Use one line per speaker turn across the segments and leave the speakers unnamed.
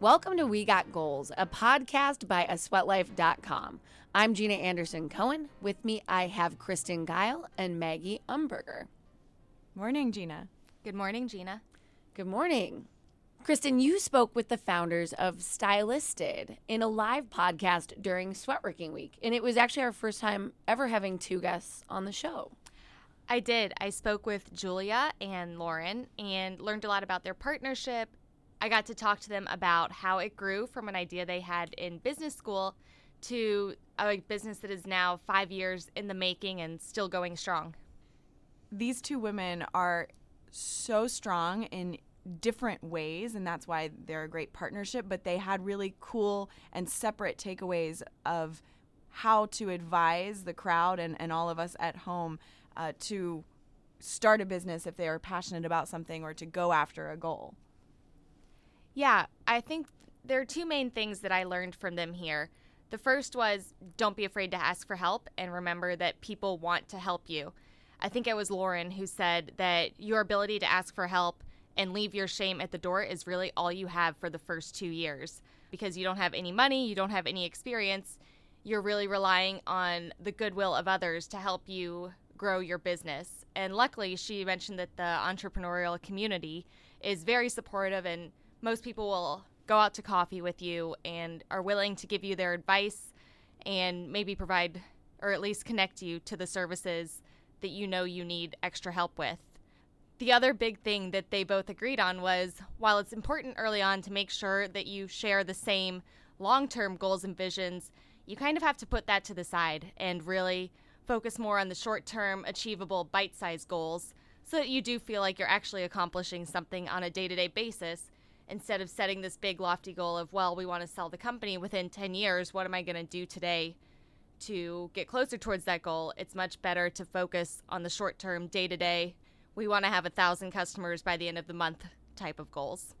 Welcome to We Got Goals, a podcast by a sweatlife.com. I'm Jeana Anderson Cohen. With me, I have Kristen Geil and Maggie Umberger.
Morning, Jeana.
Good morning, Jeana.
Good morning. Kristen, you spoke with the founders of Stylisted in a live podcast during Sweatworking Week, and it was actually our first time ever having two guests on the show.
I did. I spoke with Julia and Lauren and learned a lot about their partnership I got to talk to them about how it grew from an idea they had in business school to a business that is now five years in the making and still going strong.
These two women are so strong in different ways, and that's why they're a great partnership. But they had really cool and separate takeaways of how to advise the crowd and, and all of us at home uh, to start a business if they are passionate about something or to go after a goal.
Yeah, I think there are two main things that I learned from them here. The first was don't be afraid to ask for help and remember that people want to help you. I think it was Lauren who said that your ability to ask for help and leave your shame at the door is really all you have for the first two years because you don't have any money, you don't have any experience. You're really relying on the goodwill of others to help you grow your business. And luckily, she mentioned that the entrepreneurial community is very supportive and most people will go out to coffee with you and are willing to give you their advice and maybe provide or at least connect you to the services that you know you need extra help with. The other big thing that they both agreed on was while it's important early on to make sure that you share the same long term goals and visions, you kind of have to put that to the side and really focus more on the short term, achievable, bite sized goals so that you do feel like you're actually accomplishing something on a day to day basis instead of setting this big lofty goal of well we want to sell the company within 10 years what am i going to do today to get closer towards that goal it's much better to focus on the short term day to day we want to have a thousand customers by the end of the month type of goals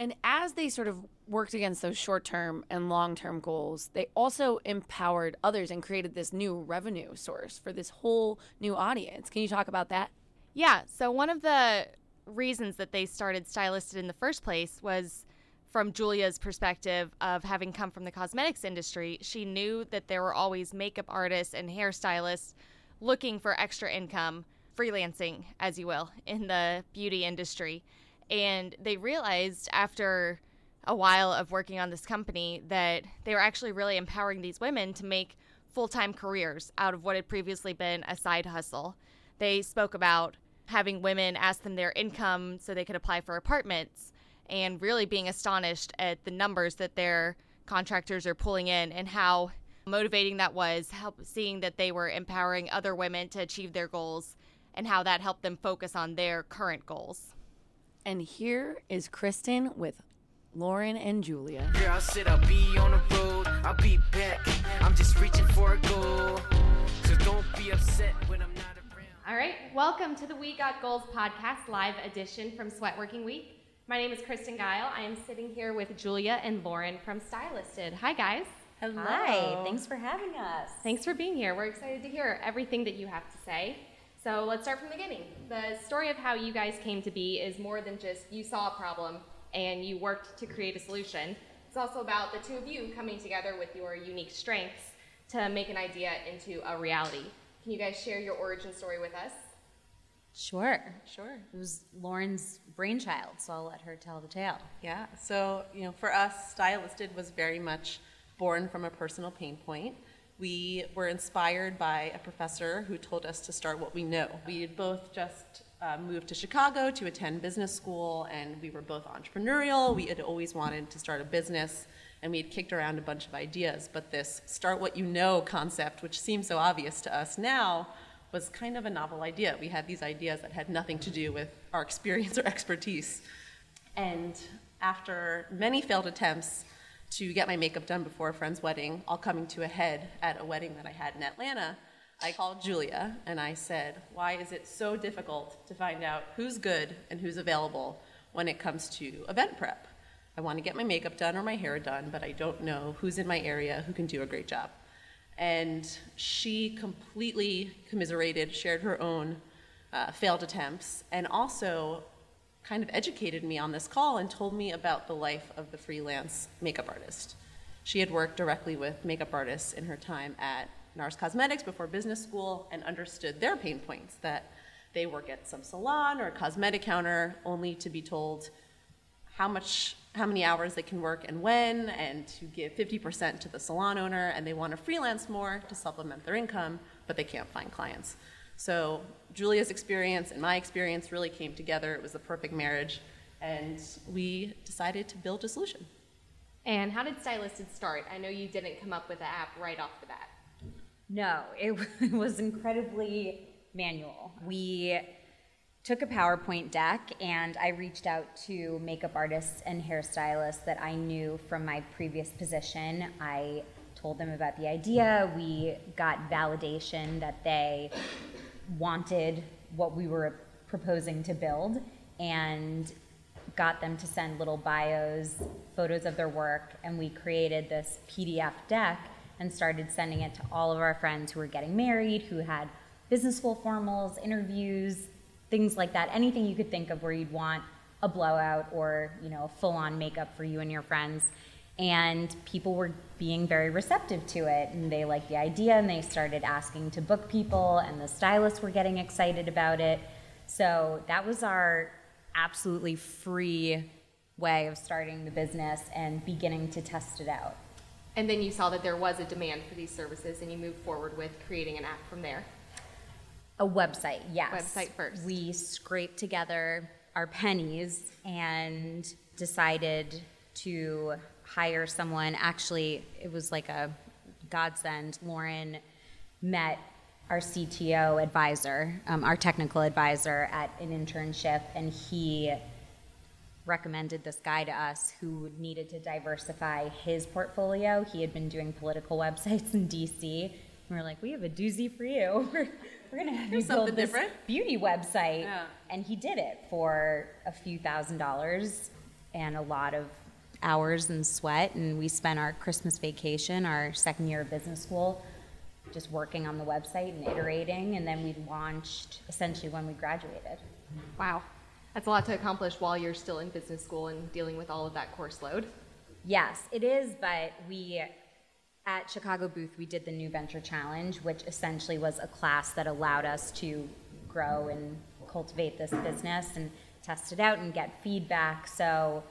and as they sort of worked against those short term and long term goals, they also empowered others and created this new revenue source for this whole new audience. Can you talk about that?
Yeah. So, one of the reasons that they started Stylisted in the first place was from Julia's perspective of having come from the cosmetics industry. She knew that there were always makeup artists and hairstylists looking for extra income, freelancing, as you will, in the beauty industry. And they realized after a while of working on this company that they were actually really empowering these women to make full time careers out of what had previously been a side hustle. They spoke about having women ask them their income so they could apply for apartments and really being astonished at the numbers that their contractors are pulling in and how motivating that was help seeing that they were empowering other women to achieve their goals and how that helped them focus on their current goals.
And here is Kristen with Lauren and Julia.
Yeah, I said I'll be on the road, I'll be back. I'm just reaching for a goal. So don't be upset when I'm not
all right, welcome to the We Got Goals podcast live edition from Sweatworking Week. My name is Kristen Geil. I am sitting here with Julia and Lauren from Stylisted. Hi, guys.
Hello. Hi. Thanks for having us.
Thanks for being here. We're excited to hear everything that you have to say. So let's start from the beginning. The story of how you guys came to be is more than just you saw a problem and you worked to create a solution. It's also about the two of you coming together with your unique strengths to make an idea into a reality. Can you guys share your origin story with us?
Sure, sure. It was Lauren's brainchild, so I'll let her tell the tale.
Yeah, so, you know, for us, Stylisted was very much born from a personal pain point. We were inspired by a professor who told us to start what we know. We had both just uh, moved to Chicago to attend business school, and we were both entrepreneurial. We had always wanted to start a business and we had kicked around a bunch of ideas. But this start what you know concept, which seems so obvious to us now, was kind of a novel idea. We had these ideas that had nothing to do with our experience or expertise. And after many failed attempts to get my makeup done before a friend's wedding, all coming to a head at a wedding that I had in Atlanta, I called Julia and I said, Why is it so difficult to find out who's good and who's available when it comes to event prep? I want to get my makeup done or my hair done, but I don't know who's in my area who can do a great job. And she completely commiserated, shared her own uh, failed attempts, and also kind of educated me on this call and told me about the life of the freelance makeup artist. She had worked directly with makeup artists in her time at NARS Cosmetics before business school and understood their pain points that they work at some salon or a cosmetic counter only to be told how much how many hours they can work and when and to give 50% to the salon owner and they want to freelance more to supplement their income but they can't find clients so julia's experience and my experience really came together it was the perfect marriage and we decided to build a solution
And how did Stylisted start? I know you didn't come up with the app right off the bat.
No, it was incredibly manual. We took a PowerPoint deck and I reached out to makeup artists and hairstylists that I knew from my previous position. I told them about the idea. We got validation that they wanted what we were proposing to build and got them to send little bios, photos of their work, and we created this PDF deck and started sending it to all of our friends who were getting married, who had business school formals, interviews, things like that. Anything you could think of where you'd want a blowout or, you know, full on makeup for you and your friends. And people were being very receptive to it, and they liked the idea, and they started asking to book people, and the stylists were getting excited about it. So that was our absolutely free way of starting the business and beginning to test it out.
And then you saw that there was a demand for these services and you moved forward with creating an app from there.
A website, yes.
Website first.
We scraped together our pennies and decided to hire someone. Actually, it was like a godsend. Lauren met our CTO advisor, um, our technical advisor at an internship, and he recommended this guy to us who needed to diversify his portfolio. He had been doing political websites in DC. And We're like, we have a doozy for you. We're, going to have you build this
different.
beauty website.
Yeah.
And he did it for a few thousand dollars and a lot of hours and sweat. And we spent our Christmas vacation, our second year of business school, just working on the website and iterating. And then we launched essentially when we graduated.
Wow. That's a lot to accomplish while you're still in business school and dealing with all of that course load.
Yes, it is, but we at Chicago booth we did the New Venture Challenge, which essentially was a class that allowed us to grow and cultivate this business and test it out and get feedback. So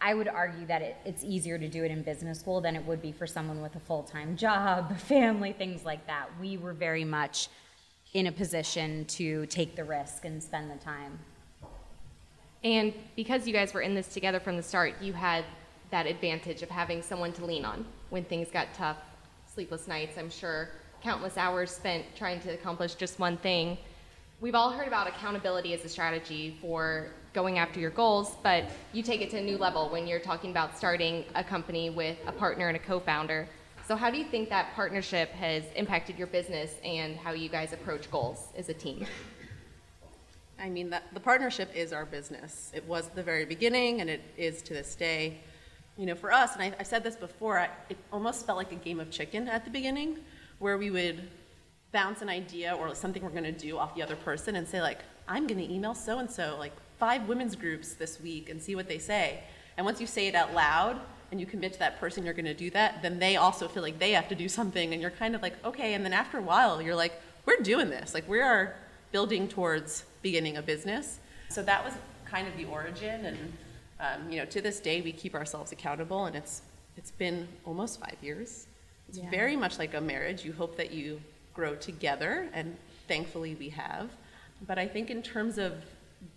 I would argue that it, it's easier to do it in business school than it would be for someone with a full time job, family, things like that. We were very much in a position to take the risk and spend the time.
And because you guys were in this together from the start, you had that advantage of having someone to lean on when things got tough. Sleepless nights, I'm sure, countless hours spent trying to accomplish just one thing. We've all heard about accountability as a strategy for going after your goals, but you take it to a new level when you're talking about starting a company with a partner and a co founder. So, how do you think that partnership has impacted your business and how you guys approach goals as a team?
I mean, that, the partnership is our business. It was at the very beginning, and it is to this day. You know, for us, and I, I said this before, I, it almost felt like a game of chicken at the beginning, where we would bounce an idea or something we're going to do off the other person and say, like, I'm going to email so and so, like five women's groups this week, and see what they say. And once you say it out loud and you commit to that person you're going to do that, then they also feel like they have to do something, and you're kind of like, okay. And then after a while, you're like, we're doing this. Like, we are building towards beginning a business. So that was kind of the origin, and um, you know, to this day, we keep ourselves accountable, and it's it's been almost five years. It's very much like a marriage. You hope that you grow together, and thankfully we have. But I think in terms of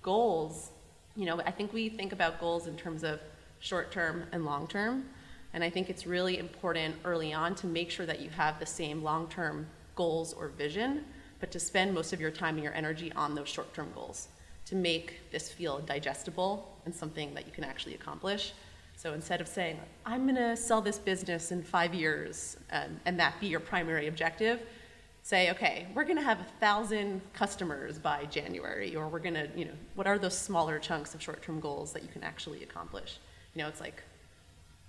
goals, you know, I think we think about goals in terms of short term and long term. And I think it's really important early on to make sure that you have the same long term goals or vision, but to spend most of your time and your energy on those short term goals to make this feel digestible and something that you can actually accomplish. So instead of saying, I'm going to sell this business in five years and, and that be your primary objective, say, okay, we're going to have a thousand customers by January, or we're going to, you know, what are those smaller chunks of short-term goals that you can actually accomplish? You know, it's like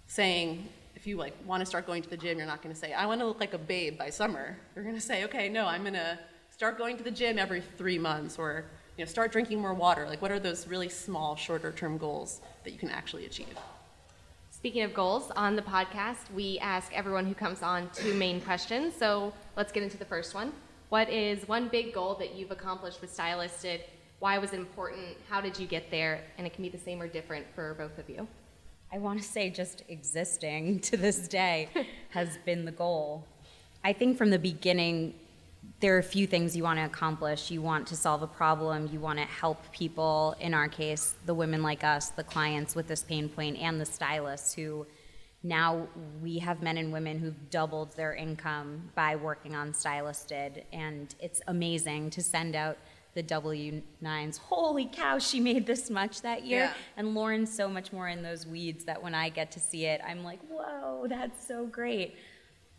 saying, if you like want to start going to the gym, you're not going to say, I want to look like a babe by summer. You're going to say, okay, no, I'm going to start going to the gym every three months, or you know, start drinking more water. Like, what are those really small, shorter term goals that you can actually achieve?
Speaking of goals, on the podcast, we ask everyone who comes on two main questions. So let's get into the first one. What is one big goal that you've accomplished with Stylisted? Why was it important? How did you get there? And it can be the same or different for both of you.
I want to say just existing to this day has been the goal. I think from the beginning, there are a few things you want to accomplish. You want to solve a problem, you want to help people, in our case, the women like us, the clients with this pain point, and the stylists who now we have men and women who've doubled their income by working on Stylisted, and it's amazing to send out the W9s. Holy cow, she made this much that year.
Yeah.
And Lauren's so much more in those weeds that when I get to see it, I'm like, whoa, that's so great.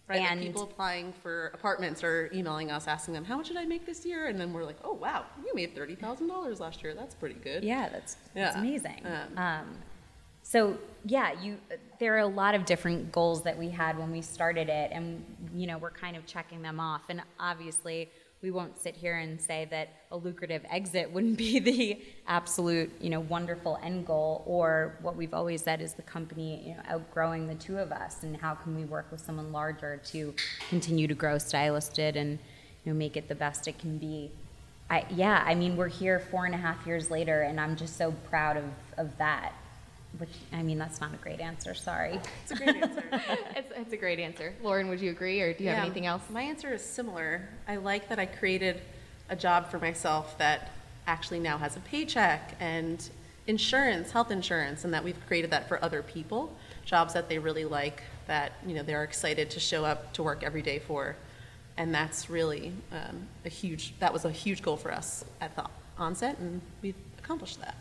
Right,
and
people applying for apartments or emailing us asking them, how much did I make this year? And then we're like, oh, wow, you made $30,000 last year. That's pretty good.
yeah, that's, that's amazing.
Um,
Um, so yeah, you there are a lot of different goals that we had when we started it, and you know we're kind of checking them off. And obviously, we won't sit here and say that a lucrative exit wouldn't be the absolute you know wonderful end goal, or what we've always said is the company you know outgrowing the two of us, and how can we work with someone larger to continue to grow Stylisted and you know make it the best it can be. I, yeah, I mean, we're here four and a half years later, and I'm just so proud of, of that. Which, I mean, that's not a great answer, sorry.
It's a great answer.
It's, it's a great answer. Lauren, would you agree, or do you have anything else?
My answer is similar. I like that I created a job for myself that actually now has a paycheck and insurance, health insurance, and that we've created that for other people, jobs that they really like, that you know they're excited to show up to work every day for, and that's really um, a huge. That was a huge goal for us at the onset, and we've accomplished that.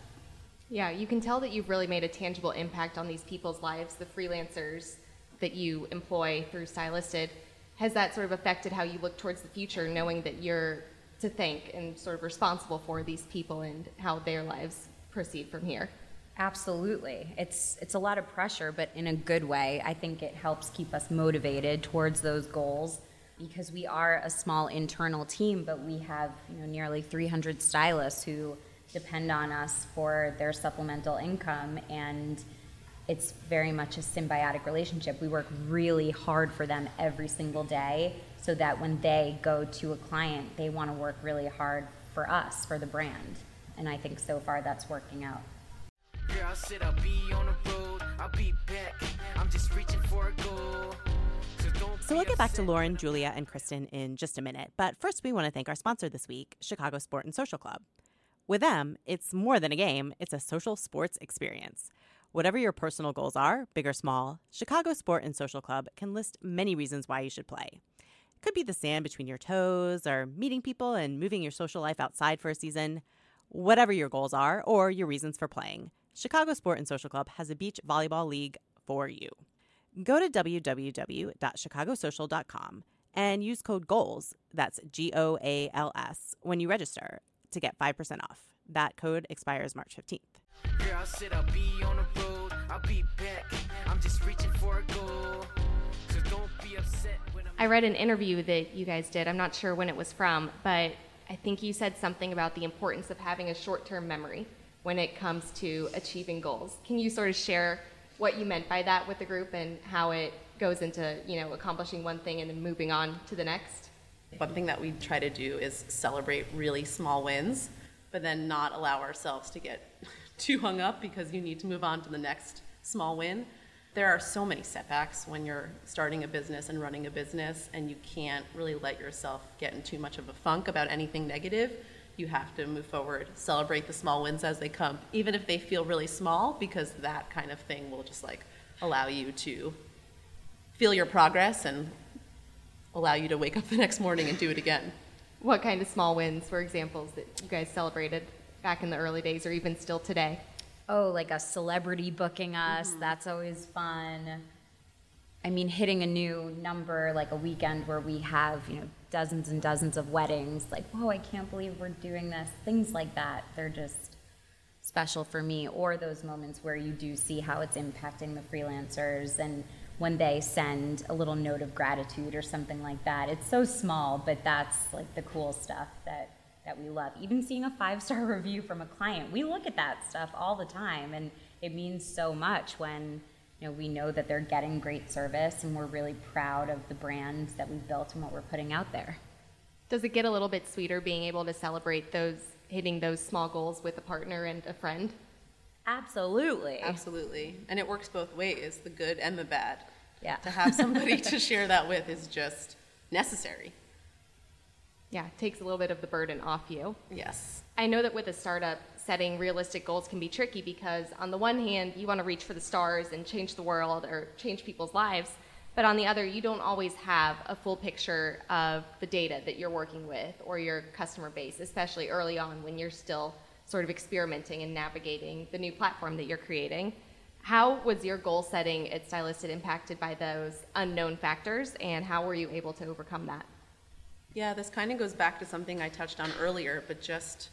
Yeah, you can tell that you've really made a tangible impact on these people's lives, the freelancers that you employ through Stylisted. Has that sort of affected how you look towards the future, knowing that you're to thank and sort of responsible for these people and how their lives proceed from here?
Absolutely. It's, it's a lot of pressure, but in a good way. I think it helps keep us motivated towards those goals because we are a small internal team, but we have you know, nearly 300 stylists who depend on us for their supplemental income and it's very much a symbiotic relationship. We work really hard for them every single day so that when they go to a client, they want to work really hard for us, for the brand. And I think so far that's working out.
Girl, I said I'll be on the road. I'll be back. I'm just reaching for a goal. So,
So we'll get back to. Lauren, Julia, and Kristen in just a minute. But first, we want to thank our sponsor this week, Chicago Sport and Social Club. With them, it's more than a game, it's a social sports experience. Whatever your personal goals are, big or small, Chicago Sport and Social Club can list many reasons why you should play. It could be the sand between your toes, or meeting people and moving your social life outside for a season. Whatever your goals are, or your reasons for playing, Chicago Sport and Social Club has a beach volleyball league for you. Go to www.chicagosocial.com and use code GOALS, that's G O A L S, when you register to get 5% off. That code expires March 15th.
Girl, I said I'll be on the road. I'll be back. I'm just reaching for a goal. So don't be upset when I'm.
I read an interview that you guys did. I'm not sure when it was from, but I think you said something about the importance of having a short term memory when it comes to achieving goals. Can you sort of share what you meant by that with the group and how it goes into, you know, accomplishing one thing and then moving on to the next?
One thing that we try to do is celebrate really small wins, but then not allow ourselves to get too hung up because you need to move on to the next small win. There are so many setbacks when you're starting a business and running a business, and you can't really let yourself get in too much of a funk about anything negative. You have to move forward, celebrate the small wins as they come, even if they feel really small, because that kind of thing will just like allow you to feel your progress and allow you to wake up the next morning and do it again.
What kind of small wins were examples that you guys celebrated back in the early days or even still today?
Oh, like a celebrity booking us, mm-hmm. that's always fun. I mean, hitting a new number like a weekend where we have, you know, dozens and dozens of weddings, like, whoa, I can't believe we're doing this. Things like that, they're just special for me. Or those moments where you do see how it's impacting the freelancers and when they send a little note of gratitude or something like that. It's so small, but that's like the cool stuff that that we love. Even seeing a five star review from a client, we look at that stuff all the time, and it means so much when you know we know that they're getting great service, and we're really proud of the brand that we've built and what we're putting out there.
Does it get a little bit sweeter being able to celebrate those hitting those small goals with a partner and a friend?
Absolutely.
Absolutely. And it works both ways, the good and the bad.
Yeah.
To have somebody to share that with is just necessary.
Yeah, it takes a little bit of the burden off you.
Yes.
I know that with a startup, setting realistic goals can be tricky because, on the one hand, you want to reach for the stars and change the world or change people's lives. But on the other, you don't always have a full picture of the data that you're working with or your customer base, especially early on when you're still sort of experimenting and navigating the new platform that you're creating. How was your goal setting at Stylisted impacted by those unknown factors, and how were you able to overcome that?
Yeah, this kind of goes back to something I touched on earlier, but just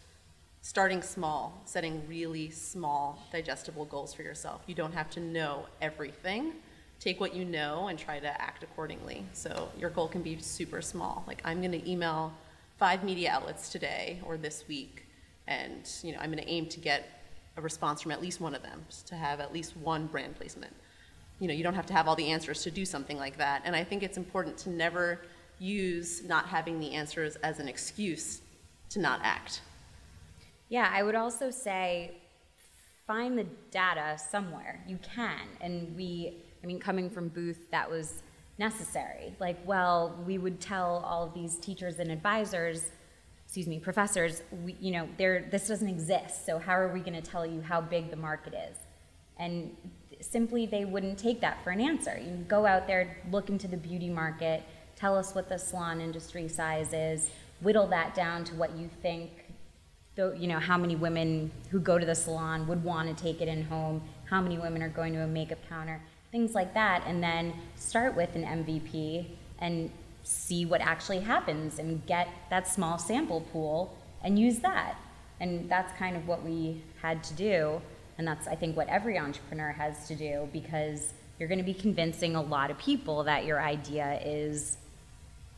starting small, setting really small, digestible goals for yourself. You don't have to know everything. Take what you know and try to act accordingly. So your goal can be super small. Like I'm going to email five media outlets today or this week, and you know I'm going to aim to get a response from at least one of them to have at least one brand placement. You know, you don't have to have all the answers to do something like that. And I think it's important to never use not having the answers as an excuse to not act.
Yeah, I would also say find the data somewhere. You can. And we, I mean, coming from Booth, that was necessary. Like, well, we would tell all of these teachers and advisors, excuse me, professors, we, you know, this doesn't exist. So how are we going to tell you how big the market is? And simply they wouldn't take that for an answer. You go out there, look into the beauty market, tell us what the salon industry size is, whittle that down to what you think though, you know, how many women who go to the salon would want to take it in home, how many women are going to a makeup counter, things like that, and then start with an MVP and see what actually happens and get that small sample pool and use that. And that's kind of what we had to do, and that's I think what every entrepreneur has to do because you're going to be convincing a lot of people that your idea is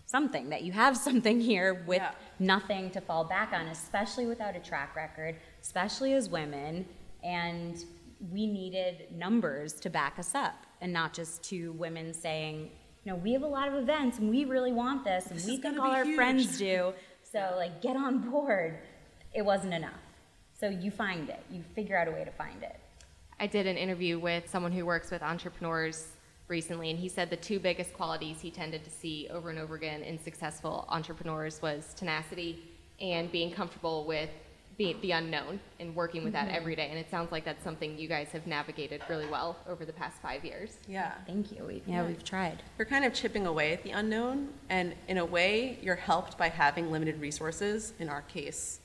something that you have something here with
Yeah.
nothing to fall back on especially without a track record especially as women and we needed numbers to back us up and not just two women saying you know we have a lot of events and we really want this and
This
we think all our
huge."
friends do. So like get on board. It wasn't enough. So you find it. You figure out a way to find it.
I did an interview with someone who works with entrepreneurs recently, and he said the two biggest qualities he tended to see over and over again in successful entrepreneurs was tenacity and being comfortable with being the unknown and working with that every mm-hmm. day. And it sounds like that's something you guys have navigated really well over the past five years.
Yeah.
thank you we've yeah we've tried
You're kind of chipping away at the unknown, and in a way, you're helped by having limited resources, in our case,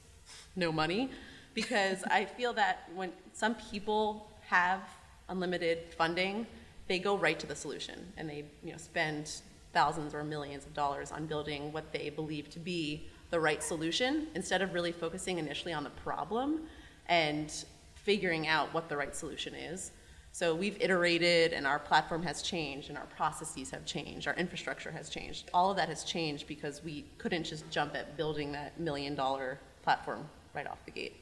no money, because I feel that when some people have unlimited funding, they go right to the solution and they you know, spend thousands or millions of dollars on building what they believe to be the right solution instead of really focusing initially on the problem and figuring out what the right solution is. So we've iterated and our platform has changed and our processes have changed, our infrastructure has changed. All of that has changed because we couldn't just jump at building that million dollar platform right off the gate.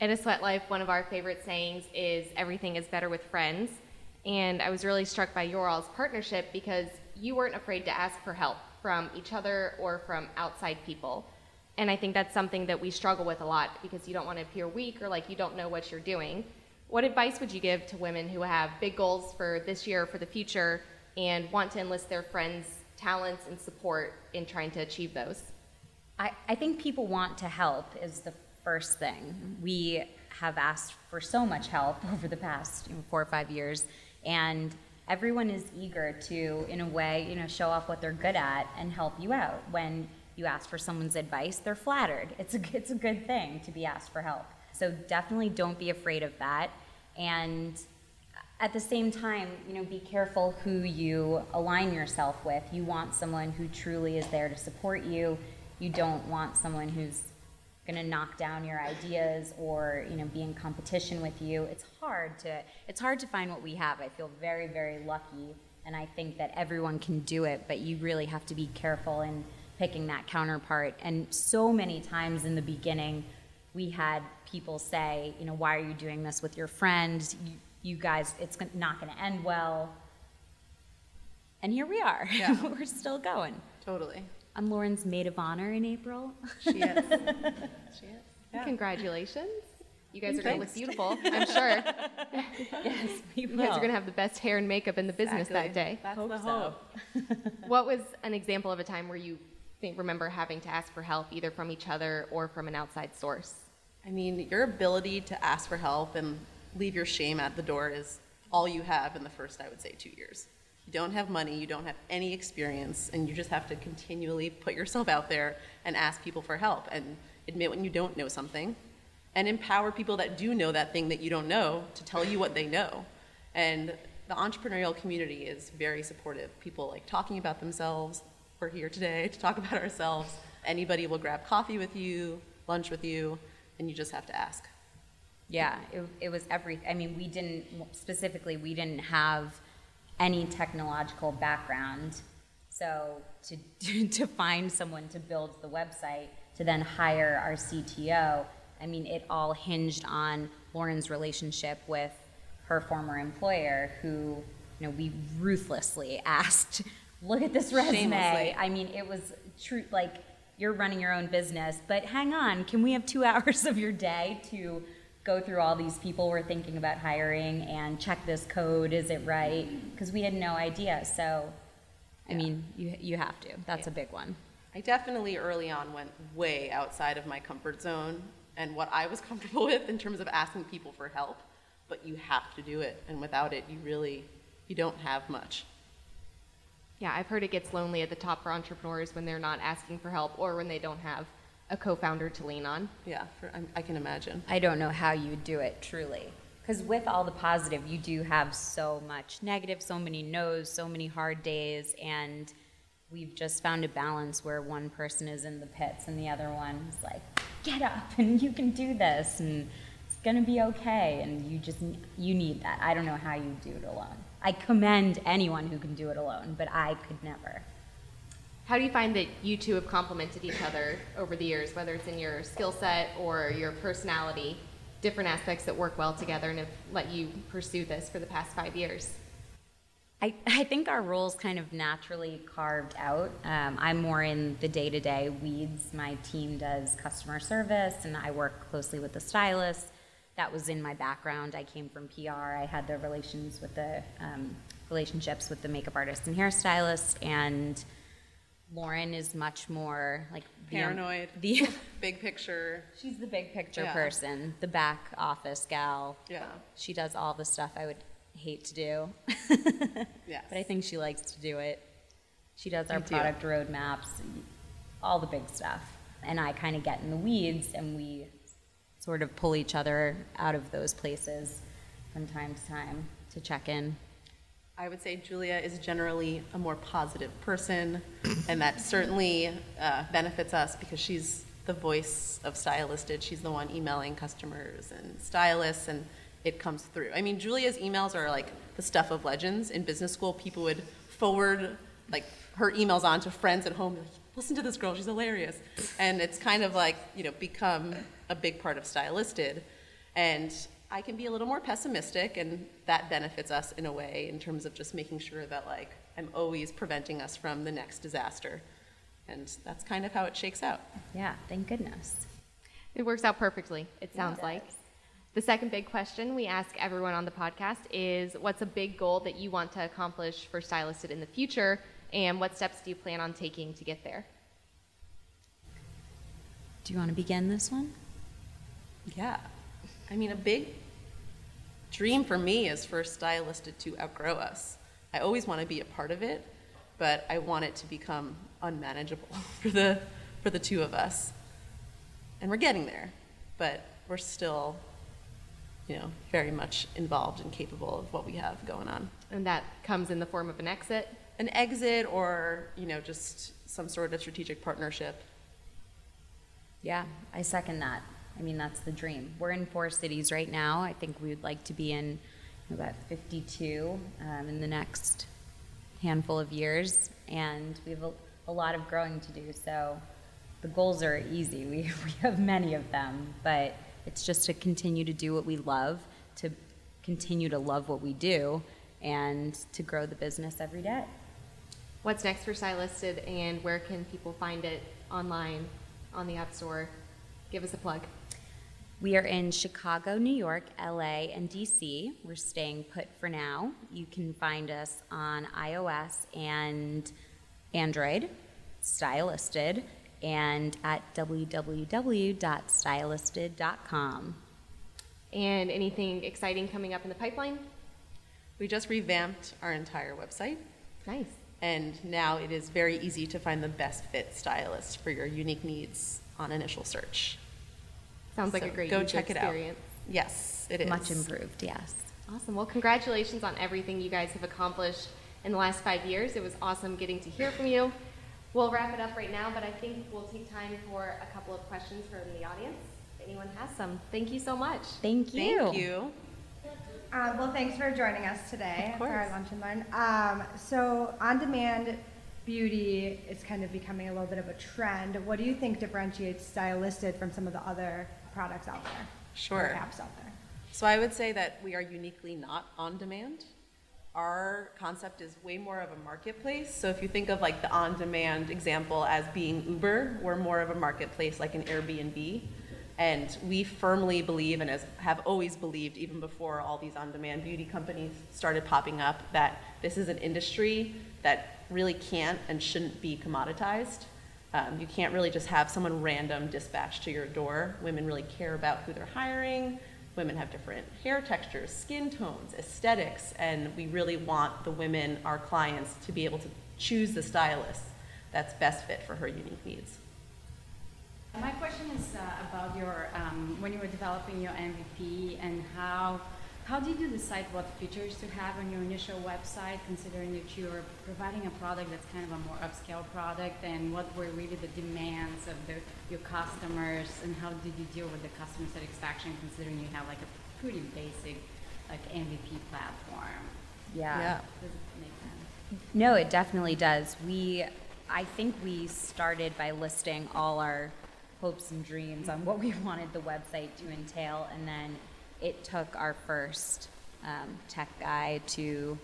At a Sweat Life, one of our favorite sayings is everything is better with friends. And I was really struck by your all's partnership because you weren't afraid to ask for help from each other or from outside people. And I think that's something that we struggle with a lot because you don't want to appear weak or like you don't know what you're doing. What advice would you give to women who have big goals for this year, for the future, and want to enlist their friends' talents and support in trying to achieve those?
I, I think people want to help is the first thing. We have asked for so much help over the past you know, four or five years, and everyone is eager to, in a way, you know, show off what they're good at and help you out. When you ask for someone's advice, they're flattered. It's a, it's a good thing to be asked for help. So definitely don't be afraid of that. And at the same time, you know, be careful who you align yourself with. You want someone who truly is there to support you. You don't want someone who's going to knock down your ideas or, you know, be in competition with you. It's hard to it's hard to find what we have. I feel very very lucky and I think that everyone can do it, but you really have to be careful in picking that counterpart. And so many times in the beginning, we had people say, you know, why are you doing this with your friends? You, you guys, it's not going to end well. And here we are.
Yeah.
We're still going.
Totally.
I'm Lauren's maid of honor in April.
She is. she is. Yeah.
Congratulations. You guys are going to look beautiful, I'm sure.
yes,
You
will.
guys are going to have the best hair and makeup in the business that day.
That's
Hope
the
so.
hope.
What was an example of a time where you think, remember having to ask for help either from each other or from an outside source?
I mean, your ability to ask for help and leave your shame at the door is all you have in the first, I would say, two years. You don't have money, you don't have any experience, and you just have to continually put yourself out there and ask people for help and admit when you don't know something and empower people that do know that thing that you don't know to tell you what they know. And the entrepreneurial community is very supportive. People like talking about themselves. We're here today to talk about ourselves. Anybody will grab coffee with you, lunch with you, and you just have to ask.
Yeah, it, it was every. I mean, we didn't specifically. We didn't have any technological background, so to to find someone to build the website, to then hire our CTO. I mean, it all hinged on Lauren's relationship with her former employer, who you know we ruthlessly asked, "Look at this resume."
Shamelessly.
I mean, it was true. Like you're running your own business, but hang on, can we have two hours of your day to go through all these people we're thinking about hiring and check this code? Is it right? Mm-hmm. Because we had no idea. So, I mean, you you have to. That's a big one.
I definitely early on went way outside of my comfort zone and what I was comfortable with in terms of asking people for help, but you have to do it, and without it, you really you don't have much.
Yeah, I've heard it gets lonely at the top for entrepreneurs when they're not asking for help or when they don't have a co-founder to lean on.
Yeah, for, I, I can imagine.
I don't know how you do it truly. Because with all the positive, you do have so much negative, so many no's, so many hard days, and we've just found a balance where one person is in the pits and the other one is like, get up and you can do this and it's gonna be okay. And you just you need that. I don't know how you do it alone. I commend anyone who can do it alone, but I could never.
How do you find that you two have complemented each other over the years, whether it's in your skill set or your personality, different aspects that work well together and have let you pursue this for the past five years?
I, I think our roles kind of naturally carved out. Um, I'm more in the day to day weeds. My team does customer service, and I work closely with the stylist. That was in my background. I came from PR. I had the relations with the um, relationships with the makeup artist and hairstylist, and Lauren is much more like um,
Paranoid.
The
Big picture.
she's the big picture
Yeah.
person, the back office gal.
Yeah.
She does all the stuff I would hate to do.
Yes.
But I think she likes to do it. She does our
too.
product roadmaps, all the big stuff. And I kind of get in the weeds and we sort of pull each other out of those places from time to time to check in.
I would say Julia is generally a more positive person, and that certainly uh, benefits us because she's the voice of Stylisted. She's the one emailing customers and stylists, and it comes through. I mean, Julia's emails are like the stuff of legends. In business school, people would forward like her emails on to friends at home. Like, Listen to this girl; she's hilarious, and it's kind of like you know become a big part of Stylisted, and I can be a little more pessimistic, and that benefits us in a way in terms of just making sure that like I'm always preventing us from the next disaster, and that's kind of how it shakes out.
Yeah, thank goodness.
It works out perfectly, it sounds like. The second big question we ask everyone on the podcast is what's a big goal that you want to accomplish for Stylisted in the future, and what steps do you plan on taking to get there?
Do you want to begin this one?
Yeah, I mean a big dream for me is for a stylist to outgrow us. I always want to be a part of it, but I want it to become unmanageable for the for the two of us, and we're getting there, but we're still, you know, very much involved and capable of what we have going on.
And that comes in the form of an exit.
an exit or you know just some sort of strategic partnership
Yeah, I second that. I mean, that's the dream. We're in four cities right now. I think we would like to be in about 52 um, in the next handful of years. And we have a, a lot of growing to do. So the goals are easy. We, we have many of them, but it's just to continue to do what we love, to continue to love what we do, and to grow the business every day.
What's next for Stylisted and where can people find it online, on the App Store? Give us a plug.
We are in Chicago, New York, LA, and DC. We're staying put for now. You can find us on iOS and Android, Stylisted, and at www.stylisted.com.
And anything exciting coming up in the pipeline?
We just revamped our entire website,
Nice.
and now it is very easy to find the best fit stylist for your unique needs on initial search.
Sounds like a great
go
user
check it out. Yes, it is.
Much improved, yes.
Awesome. Well, congratulations on everything you guys have accomplished in the last five years. It was awesome getting to hear from you. We'll wrap it up right now, but I think we'll take time for a couple of questions from the audience. If anyone has some. Thank you so much.
Thank you.
Thank you.
Uh, well, thanks for joining us today for our
course.
lunch and learn. Um, so, on-demand beauty is kind of becoming a little bit of a trend. What do you think differentiates Stylisted from some of the other products out there?
Sure.
Apps out there.
So I would say that we are uniquely not on demand. Our concept is way more of a marketplace. So if you think of like the on demand example as being Uber, we're more of a marketplace like an Airbnb. And we firmly believe, and as have always believed, even before all these on demand beauty companies started popping up, that this is an industry that really can't and shouldn't be commoditized. Um, you can't really just have someone random dispatched to your door. Women really care about who they're hiring. Women have different hair textures, skin tones, aesthetics, and we really want the women, our clients, to be able to choose the stylist that's best fit for her unique needs.
My question is uh, about your um, when you were developing your MVP and how how did you decide what features to have on your initial website, considering that you're providing a product that's kind of a more upscale product, and what were really the demands of the, your customers, and how did you deal with the customer satisfaction, considering you have like a pretty basic like MVP platform?
Yeah.
Does it make sense?
No, it definitely does. We, I think we started by listing all our hopes and dreams on what we wanted the website to entail, and then it took our first um, tech guy to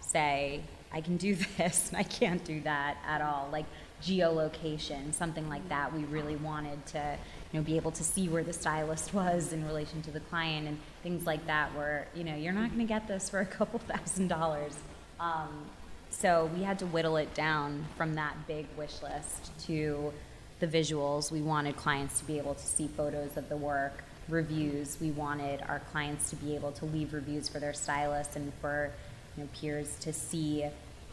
say, I can do this and I can't do that at all. Like geolocation, something like that. We really wanted to, you know, be able to see where the stylist was in relation to the client and things like that. Where you know you're not going to get this for a couple thousand dollars. Um, so we had to whittle it down from that big wish list to the visuals. We wanted clients to be able to see photos of the work, reviews. We wanted our clients to be able to leave reviews for their stylists and for you know, peers to see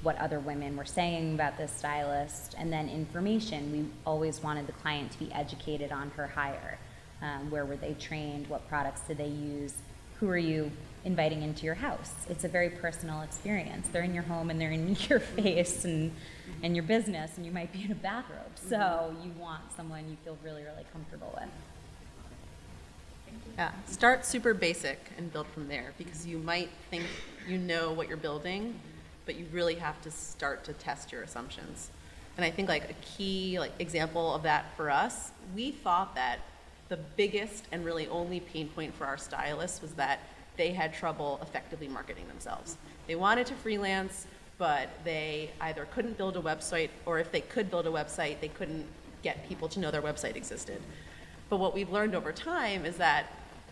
what other women were saying about this stylist, and then information. We always wanted the client to be educated on her hire. Um, where were they trained? What products did they use? Who are you inviting into your house? It's a very personal experience. They're in your home and they're in your face and, and your business, and you might be in a bathrobe. So you want someone you feel really, really comfortable with.
Yeah, start super basic and build from there because you might think you know what you're building, but you really have to start to test your assumptions. And I think like a key like example of that for us, we thought that the biggest and really only pain point for our stylists was that they had trouble effectively marketing themselves. They wanted to freelance, but they either couldn't build a website or if they could build a website, they couldn't get people to know their website existed. But what we've learned over time is that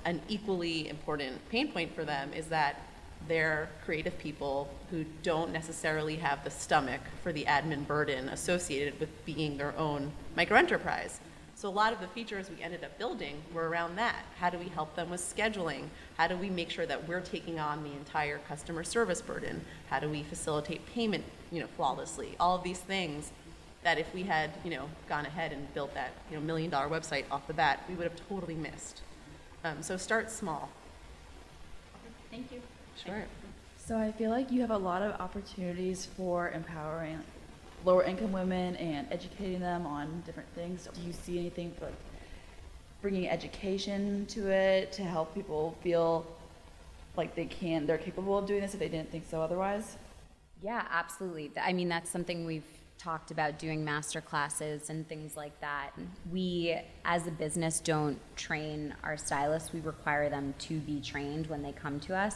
an equally important pain point for them is that they're creative people who don't necessarily have the stomach for the admin burden associated with being their own microenterprise. So a lot of the features we ended up building were around that. How do we help them with scheduling? How do we make sure that we're taking on the entire customer service burden? How do we facilitate payment, you know, flawlessly? All of these things that if we had, you know, gone ahead and built that, you know, million dollar website off the bat, we would have totally missed. Um, so start small.
Thank you.
Sure.
So I feel like you have a lot of opportunities for empowering lower income women and educating them on different things. Do you see anything for like bringing education to it to help people feel like they can, they're capable of doing this if they didn't think so otherwise?
Yeah, absolutely. I mean, that's something we've talked about doing master classes and things like that. We, as a business, don't train our stylists. We require them to be trained when they come to us.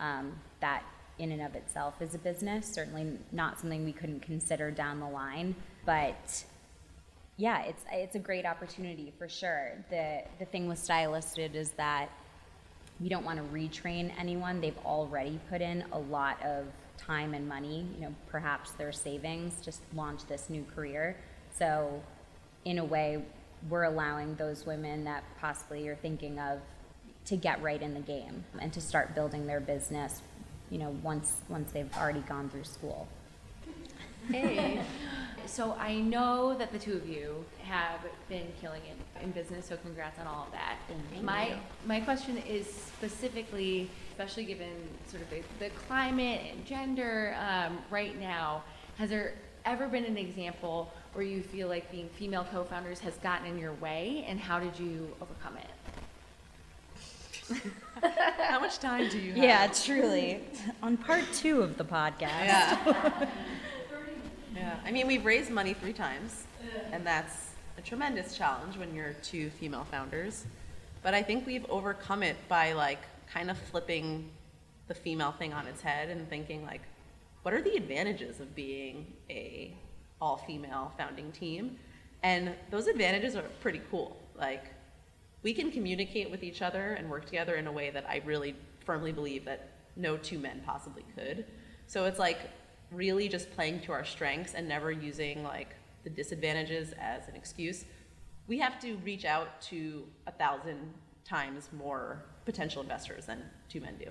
Um, that, in and of itself, is a business. Certainly not something we couldn't consider down the line, but yeah, it's it's a great opportunity for sure. The the thing with stylisted is that we don't want to retrain anyone. They've already put in a lot of time and money, you know, perhaps their savings to launch this new career. So, in a way, we're allowing those women that possibly you're thinking of to get right in the game and to start building their business, you know, once once they've already gone through school.
Hey. so I know that the two of you have been killing it in business, so congrats on all of that.
Thank
my
you.
my question is specifically, especially given sort of the, the climate and gender um, right now, has there ever been an example where you feel like being female co-founders has gotten in your way, and how did you overcome it?
How much time do you have?
Yeah, truly. On part two of the podcast.
Yeah. I mean, we've raised money three times, and that's a tremendous challenge when you're two female founders. But I think we've overcome it by like kind of flipping the female thing on its head and thinking like, what are the advantages of being a all-female founding team? And those advantages are pretty cool. Like, we can communicate with each other and work together in a way that I really firmly believe that no two men possibly could. So it's like really just playing to our strengths and never using like the disadvantages as an excuse. We have to reach out to a thousand times more potential investors than two men do.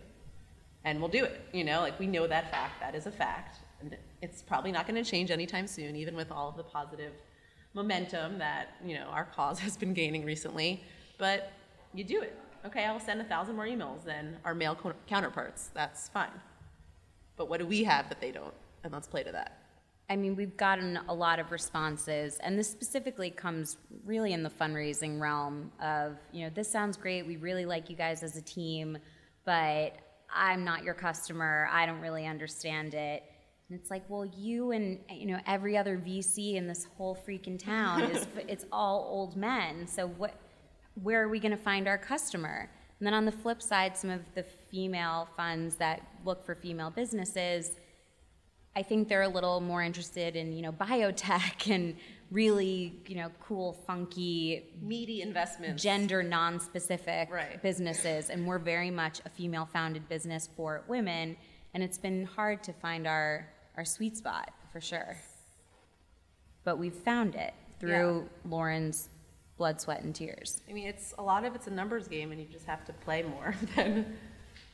And we'll do it, you know, like we know that fact, that is a fact. And it's probably not going to change anytime soon, even with all of the positive momentum that, you know, our cause has been gaining recently but you do it. Okay, I'll send a thousand more emails than our male co- counterparts. That's fine. But what do we have that they don't? And let's play to that.
I mean, we've gotten a lot of responses, and this specifically comes really in the fundraising realm of, you know, this sounds great. We really like you guys as a team, but I'm not your customer. I don't really understand it. And it's like, well, you and you know every other VC in this whole freaking town is it's all old men. So what? Where are we going to find our customer? And then on the flip side, some of the female funds that look for female businesses I think they're a little more interested in, you know, biotech and really, you know, cool, funky,
meaty investments,
gender non-specific businesses, and we're very much a female-founded business for women, and it's been hard to find our our sweet spot for sure. But we've found it through Lauren's blood, sweat, and tears.
I mean, it's a lot of it's a numbers game, and you just have to play more than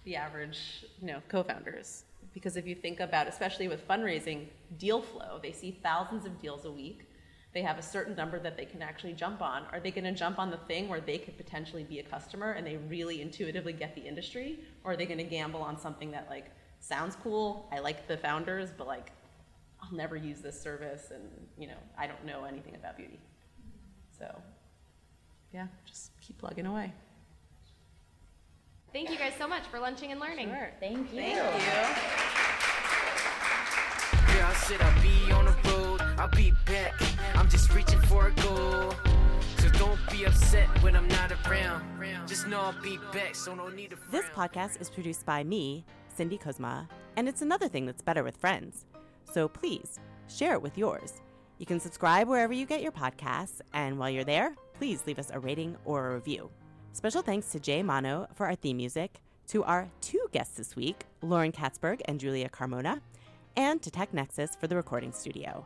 the average, you know, co-founders. Because if you think about, especially with fundraising, deal flow, they see thousands of deals a week. They have a certain number that they can actually jump on. Are they going to jump on the thing where they could potentially be a customer and they really intuitively get the industry, or are they going to gamble on something that like sounds cool? I like the founders, but like I'll never use this service, and you know I don't know anything about beauty. So yeah, just keep plugging away.
Thank you guys so much for lunching and learning.
Sure.
Thank you.
Thank you.
Yeah, I said I'll be on the road, I'll be back. I'm just reaching for a goal. So don't be upset when I'm not around. Just know I'll be back, so no need to
This podcast is produced by me, Cindy Kozma, and it's another thing that's better with friends. So please share it with yours. You can subscribe wherever you get your podcasts, and while you're there, please leave us a rating or a review. Special thanks to Jay Mano for our theme music, to our two guests this week, Lauren Katzberg and Julia Carmona, and to TechNexus for the recording studio.